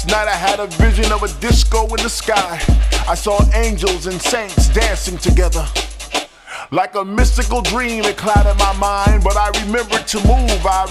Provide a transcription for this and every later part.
Last night I had a vision of a disco in the sky. I saw angels and saints dancing together. Like a mystical dream, it clouded my mind, but I remembered to move. I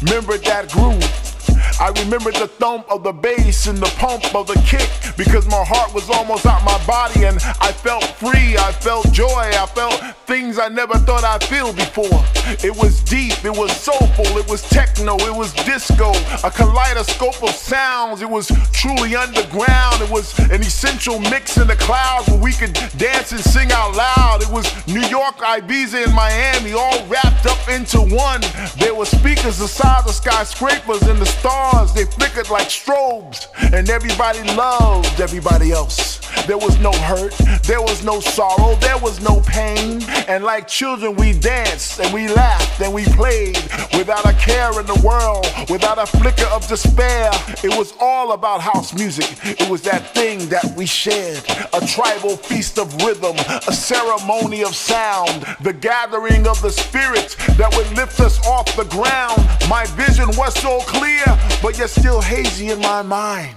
remembered that groove. I remember the thump of the bass and the pump of the kick because my heart was almost out my body and I felt free. I felt joy. I felt things I never thought I'd feel before. It was deep. It was soulful. It was techno. It was disco. A kaleidoscope of sounds. It was truly underground. It was an essential mix in the clouds where we could dance and sing out loud. It was New York, Ibiza, and Miami all wrapped up into one. There were speakers the size of skyscrapers and the stars stars, they flickered like strobes, and everybody loved everybody else. There was no hurt, there was no sorrow, there was no pain. And like children, we danced and we laughed and we played without a care in the world, without a flicker of despair. It was all about house music. It was that thing that we shared a tribal feast of rhythm, a ceremony of sound, the gathering of the spirits that would lift us off the ground. My vision was so clear, but yet still hazy in my mind.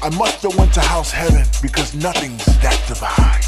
I must have went to house heaven because nothing's that divine.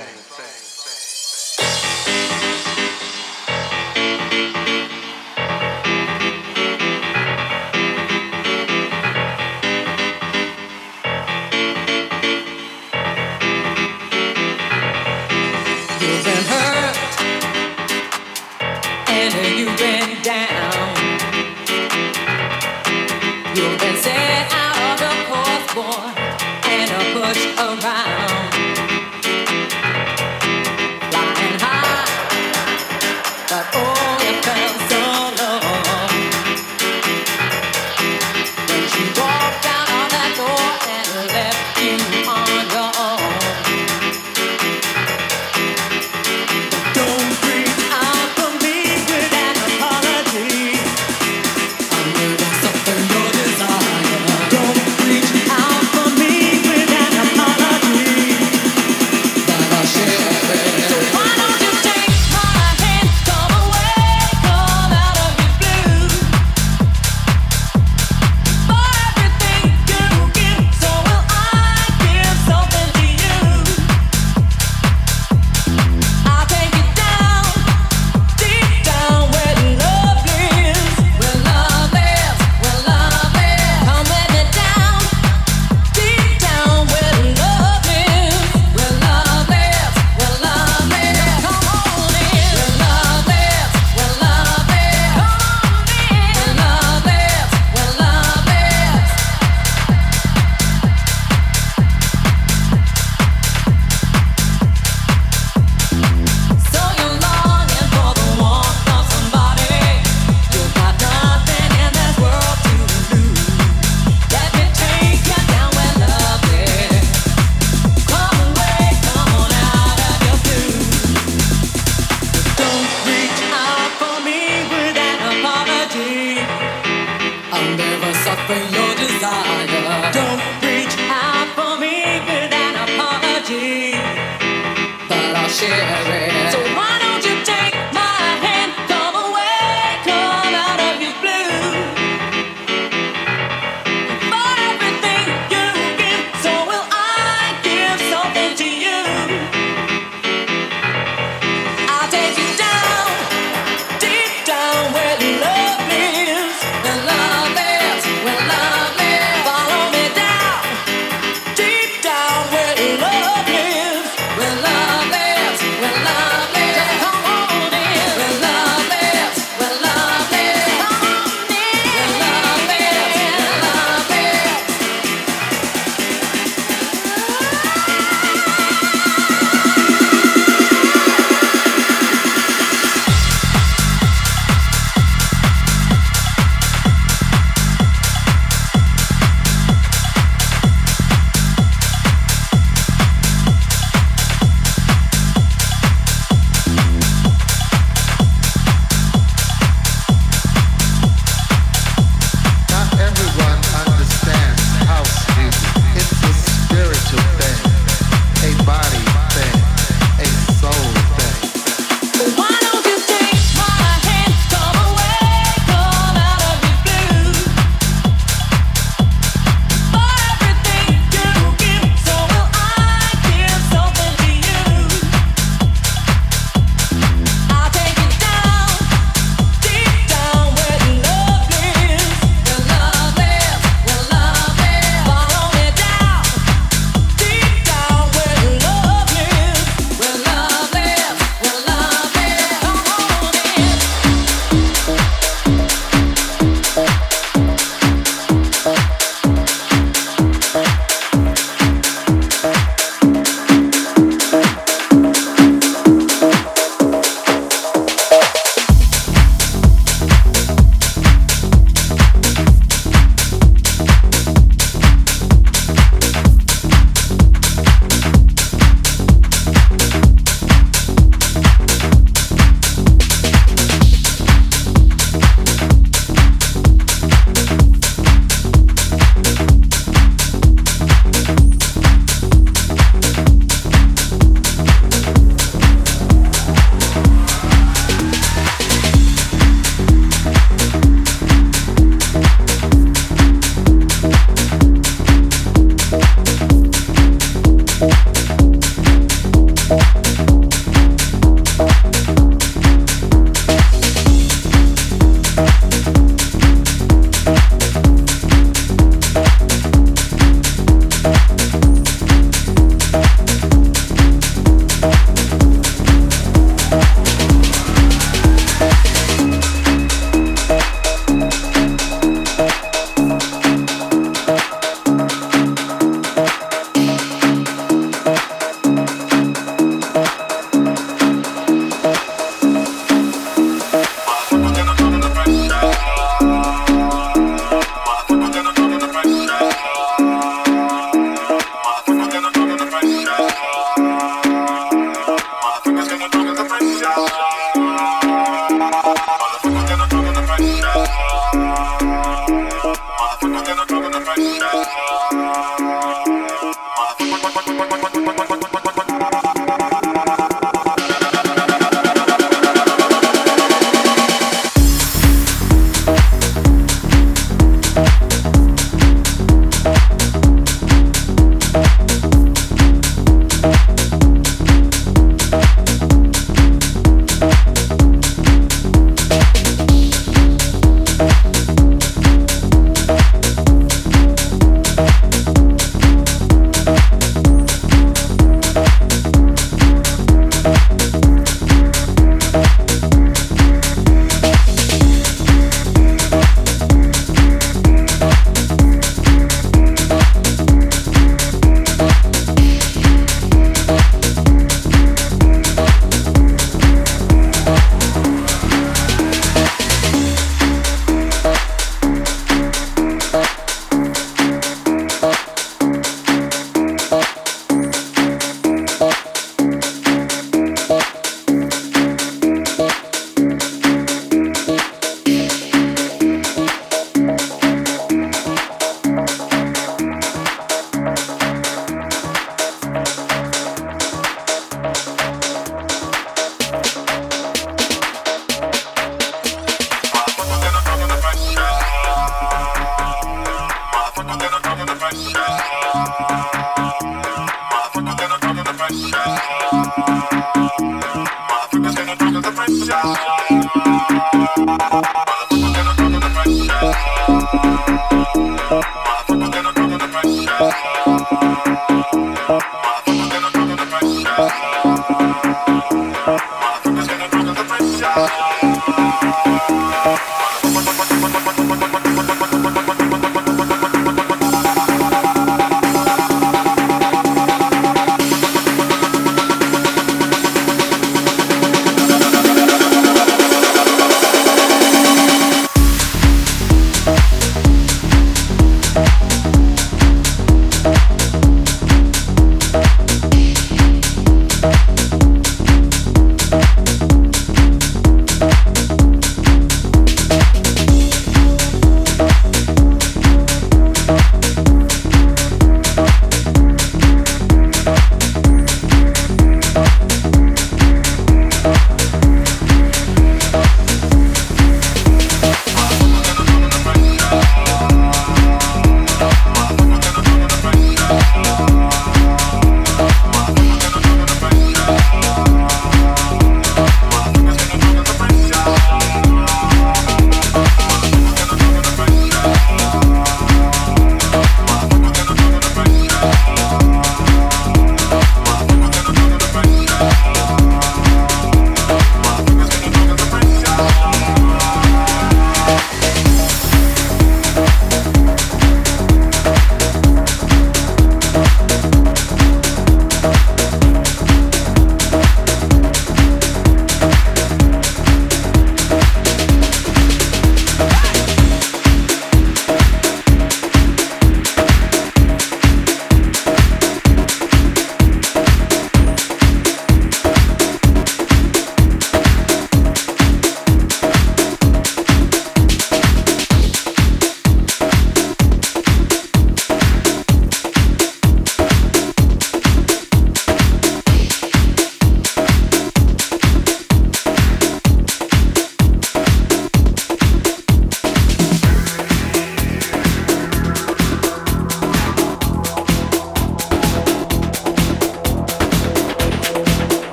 shit.